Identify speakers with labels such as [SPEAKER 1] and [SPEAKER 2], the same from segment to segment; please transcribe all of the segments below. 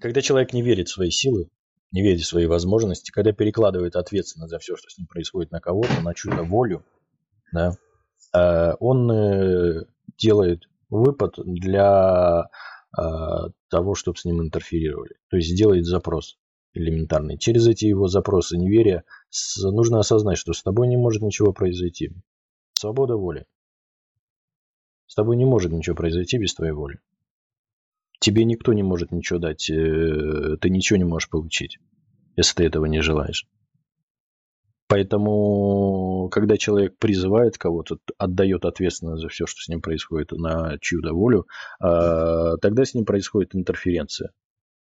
[SPEAKER 1] Когда человек не верит в свои силы, не верит в свои возможности, когда перекладывает ответственность за все, что с ним происходит на кого-то, на чью-то волю, да, э, он э, делает выпад для э, того, чтобы с ним интерферировали. То есть делает запрос элементарный. Через эти его запросы неверия нужно осознать, что с тобой не может ничего произойти. Свобода воли. С тобой не может ничего произойти без твоей воли. Тебе никто не может ничего дать, э, ты ничего не можешь получить, если ты этого не желаешь. Поэтому, когда человек призывает кого-то, отдает ответственность за все, что с ним происходит, на чью-то волю, а, тогда с ним происходит интерференция.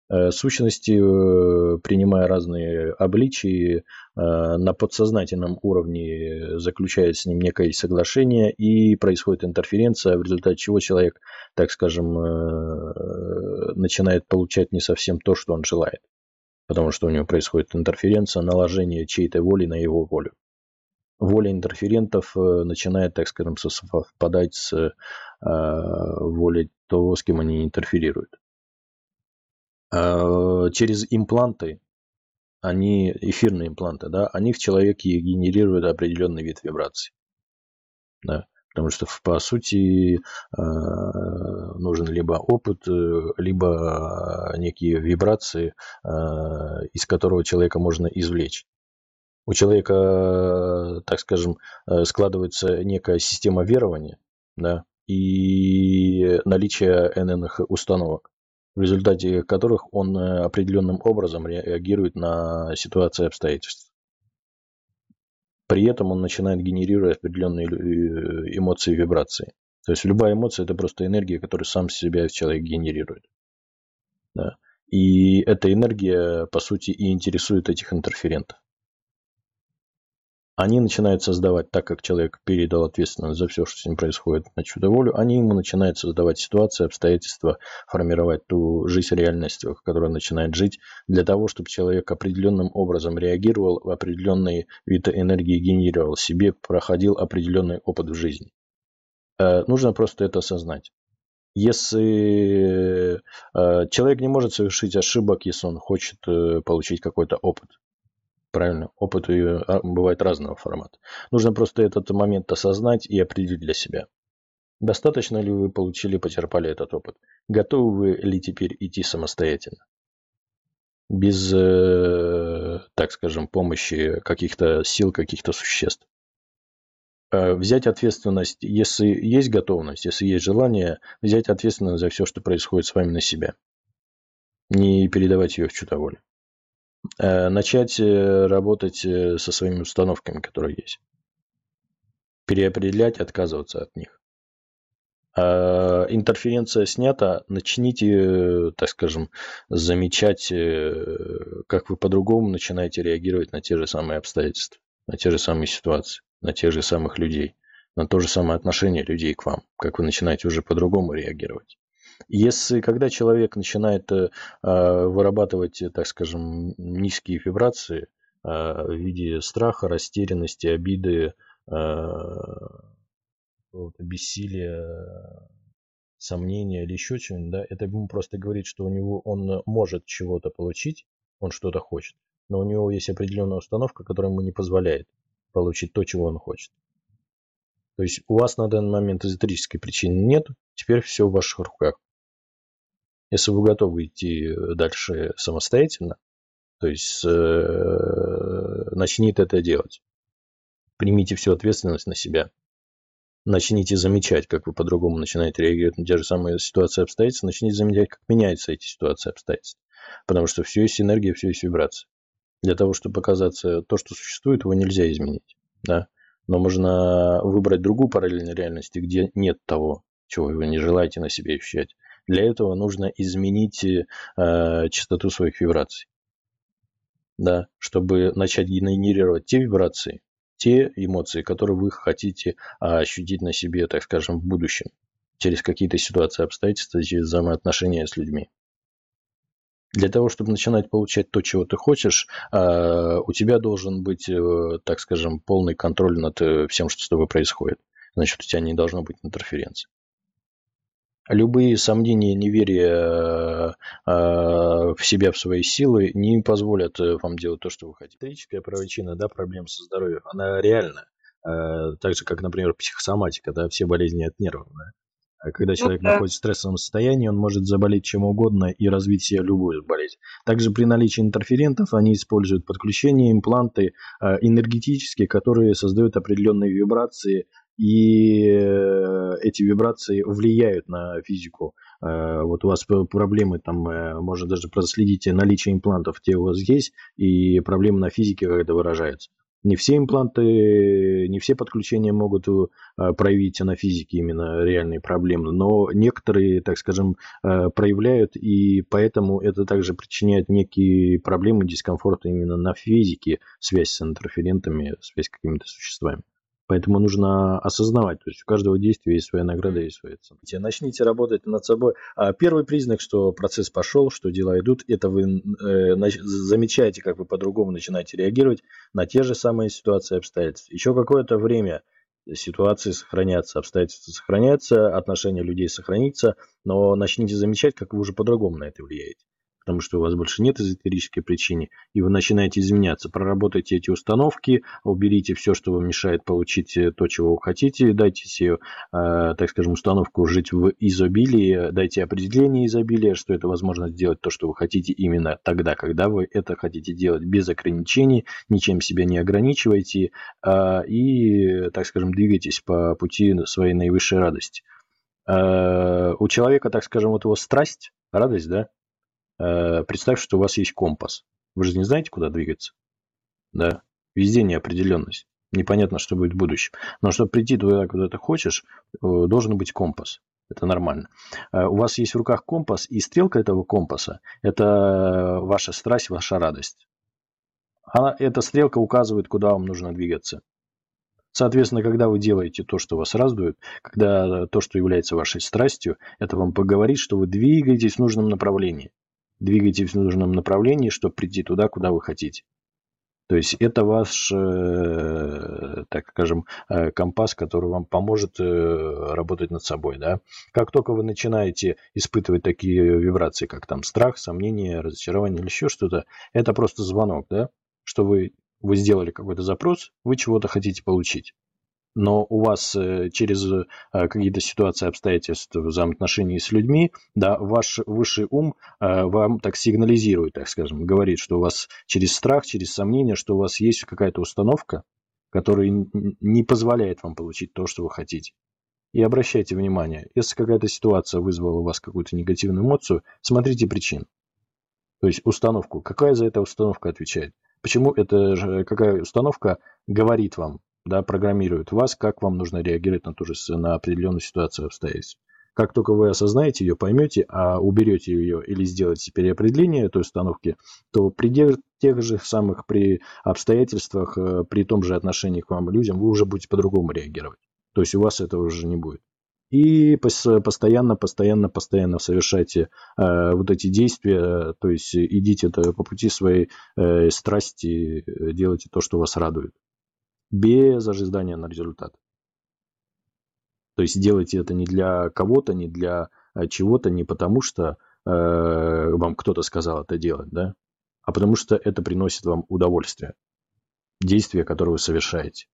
[SPEAKER 1] Э, сущности, э, принимая разные обличия, на подсознательном уровне заключает с ним некое соглашение и происходит интерференция, в результате чего человек так скажем, э, начинает получать не совсем то, что он желает. Потому что у него происходит интерференция, наложение чьей-то воли на его волю. Воля интерферентов э, начинает, так скажем, совпадать с э, волей того, с кем они интерферируют. Через импланты, они, эфирные импланты, да, они в человеке генерируют определенный вид вибраций. Да. Потому что, по сути, э, нужен либо опыт, э, либо некие вибрации, э, из которого человека можно извлечь. У человека, так скажем, складывается некая система верования, да, и наличие ННХ установок, в результате которых он определенным образом реагирует на ситуации и обстоятельства. При этом он начинает генерировать определенные э, эмоции и вибрации. То есть любая эмоция это просто энергия, которую сам себя человек генерирует. Да. И эта энергия, по сути, и интересует этих интерферентов они начинают создавать, так как человек передал ответственность за все, что с ним происходит на чью-то волю, они ему начинают создавать ситуации, обстоятельства, формировать ту жизнь реальность, в которой он начинает жить, для того, чтобы человек определенным образом реагировал, в определенные виды энергии генерировал себе, проходил определенный опыт в жизни. Э, нужно просто это осознать. Если э, человек не может совершить ошибок, если он хочет э, получить какой-то опыт, правильно? Опыт а, бывает разного формата. Нужно просто этот момент осознать и определить для себя. Достаточно ли вы получили, почерпали этот опыт? Готовы вы ли теперь идти самостоятельно? Без, э, так скажем, помощи каких-то сил, каких-то существ. Э, взять ответственность, если есть готовность, если есть желание, взять ответственность за все, что происходит с вами на себя. Не передавать ее в чью-то волю. Э, начать э, работать э, со своими установками, которые есть. Переопределять, отказываться от них. А интерференция снята, начните, так скажем, замечать, как вы по-другому начинаете реагировать на те же самые обстоятельства, на те же самые ситуации, на тех же самых людей, на то же самое отношение людей к вам, как вы начинаете уже по-другому реагировать. Если, когда человек начинает э, а, вырабатывать, так скажем, низкие вибрации а, в виде страха, растерянности, обиды, а, бессилия, сомнения или еще чего-нибудь, да, это ему просто говорит, что у него он может чего-то получить, он что-то хочет, но у него есть определенная установка, которая ему не позволяет получить то, чего он хочет. То есть у вас на данный момент эзотерической причины нет, теперь все в ваших руках. Если вы готовы идти дальше самостоятельно, то есть э, начните это делать. Примите всю ответственность на себя. Начните замечать, как вы по-другому начинаете реагировать на те же самые ситуации обстоятельства. Начните замечать, как меняются эти ситуации обстоятельства. Потому что все есть энергия, все есть вибрация. Для того, чтобы показаться то, что существует, его нельзя изменить. Да? Но можно выбрать другую параллельную реальность, где нет того, чего вы не желаете на себе ощущать. Для этого нужно изменить э, частоту своих вибраций. Да, чтобы начать генерировать те вибрации, те эмоции, которые вы хотите а, ощутить на себе, так скажем, в будущем, через какие-то ситуации, обстоятельства, через взаимоотношения с людьми. Для того, чтобы начинать получать то, чего ты хочешь, а, у тебя должен быть, э, так скажем, полный контроль над э, всем, что с тобой происходит. Значит, у тебя не должно быть интерференции любые сомнения, неверия э, в себя, в свои силы, не позволят э, вам делать то, что вы хотите. Электрическая причина да, проблем со здоровьем, она реальна. Э, так же, как, например, психосоматика, да, все болезни от нервов. Да. А когда ну человек ну, да. находится в стрессовом состоянии, он может заболеть чем угодно и развить себе любую болезнь. Также при наличии интерферентов они используют подключение, импланты э, энергетические, которые создают определенные вибрации, и эти вибрации влияют на физику Э, вот у вас проблемы там, э, можно даже проследить наличие имплантов, те у вас есть, и проблемы на физике как это выражаются. Не все импланты, не все подключения могут э, проявить на физике именно реальные проблемы, но некоторые, так скажем, проявляют, и поэтому это также причиняет некие проблемы, дискомфорт именно на физике, связь с интерферентами, связь с какими-то существами. Поэтому нужно осознавать, то есть у каждого действия есть своя награда, есть своя цена. Начните работать над собой. А первый признак, что процесс пошел, что дела идут, это вы э, замечаете, как вы по-другому начинаете реагировать на те же самые ситуации и обстоятельства. Еще какое-то время ситуации сохранятся, обстоятельства сохранятся, отношения людей сохранятся, но начните замечать, как вы уже по-другому на это влияете потому что у вас больше нет эзотерической причины, и вы начинаете изменяться. Проработайте эти установки, уберите все, что вам мешает получить э, то, чего вы хотите, дайте себе, э, так скажем, установку жить в изобилии, дайте определение изобилия, что это возможно сделать то, что вы хотите именно тогда, когда вы это хотите делать без ограничений, ничем себя не ограничивайте э, и, так скажем, двигайтесь по пути своей наивысшей радости. У человека, так скажем, вот его страсть, радость, да, представь, что у вас есть компас. Вы же не знаете, куда двигаться. Да? Везде неопределенность. Непонятно, что будет в будущем. Но чтобы прийти туда, куда ты хочешь, э, должен быть компас. Это нормально. Э, у вас есть в руках компас, и стрелка этого компаса – это ваша страсть, ваша радость. Она, эта стрелка указывает, куда вам нужно двигаться. Соответственно, когда вы делаете то, что вас радует, когда то, что является вашей страстью, это вам поговорит, что вы двигаетесь в нужном направлении двигайтесь в нужном направлении, чтобы прийти туда, куда вы хотите. То есть это ваш, э, так скажем, э, компас, который вам поможет э, работать над собой. Да? Как только вы начинаете испытывать такие вибрации, как там страх, сомнение, разочарование или еще что-то, это просто звонок, да? что вы, вы сделали какой-то запрос, вы чего-то хотите получить но у вас э, через э, какие-то ситуации, обстоятельства, взаимоотношений с людьми, да, ваш высший ум э, вам так сигнализирует, так скажем, говорит, что у вас через страх, через сомнение, что у вас есть какая-то установка, которая не позволяет вам получить то, что вы хотите. И обращайте внимание, если какая-то ситуация вызвала у вас какую-то негативную эмоцию, смотрите причин. То есть установку. Какая за это установка отвечает? Почему это, какая установка говорит вам, да, программирует вас, как вам нужно реагировать на, ту же, на определенную ситуацию обстоятельств. Как только вы осознаете ее, поймете, а уберете ее или сделаете переопределение этой установки, то при тех же самых при обстоятельствах, э, при том же отношении к вам людям, вы уже будете по-другому реагировать. То есть у вас этого уже не будет. И постоянно, постоянно, постоянно совершайте э, вот эти действия, то есть идите по пути своей э, страсти, делайте то, что вас радует без ожидания на результат. То есть делайте это не для кого-то, не для э, чего-то, не потому что э, вам кто-то сказал это делать, да, а потому что это приносит вам удовольствие, действие, которое вы совершаете.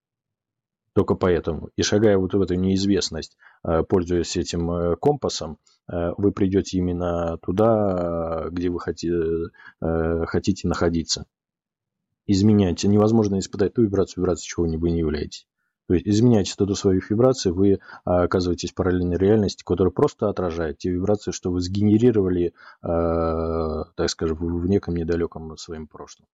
[SPEAKER 1] Только поэтому. И шагая вот в эту неизвестность, э, пользуясь этим э, компасом, вы придете именно туда, где вы хотите, хотите находиться изменять. Невозможно испытать ту вибрацию, вибрацию, чего вы не являетесь. То есть изменяете статус своих вибраций, вы а, оказываетесь в параллельной реальности, которая просто отражает те вибрации, что вы сгенерировали, э, так скажем, в неком недалеком своем прошлом.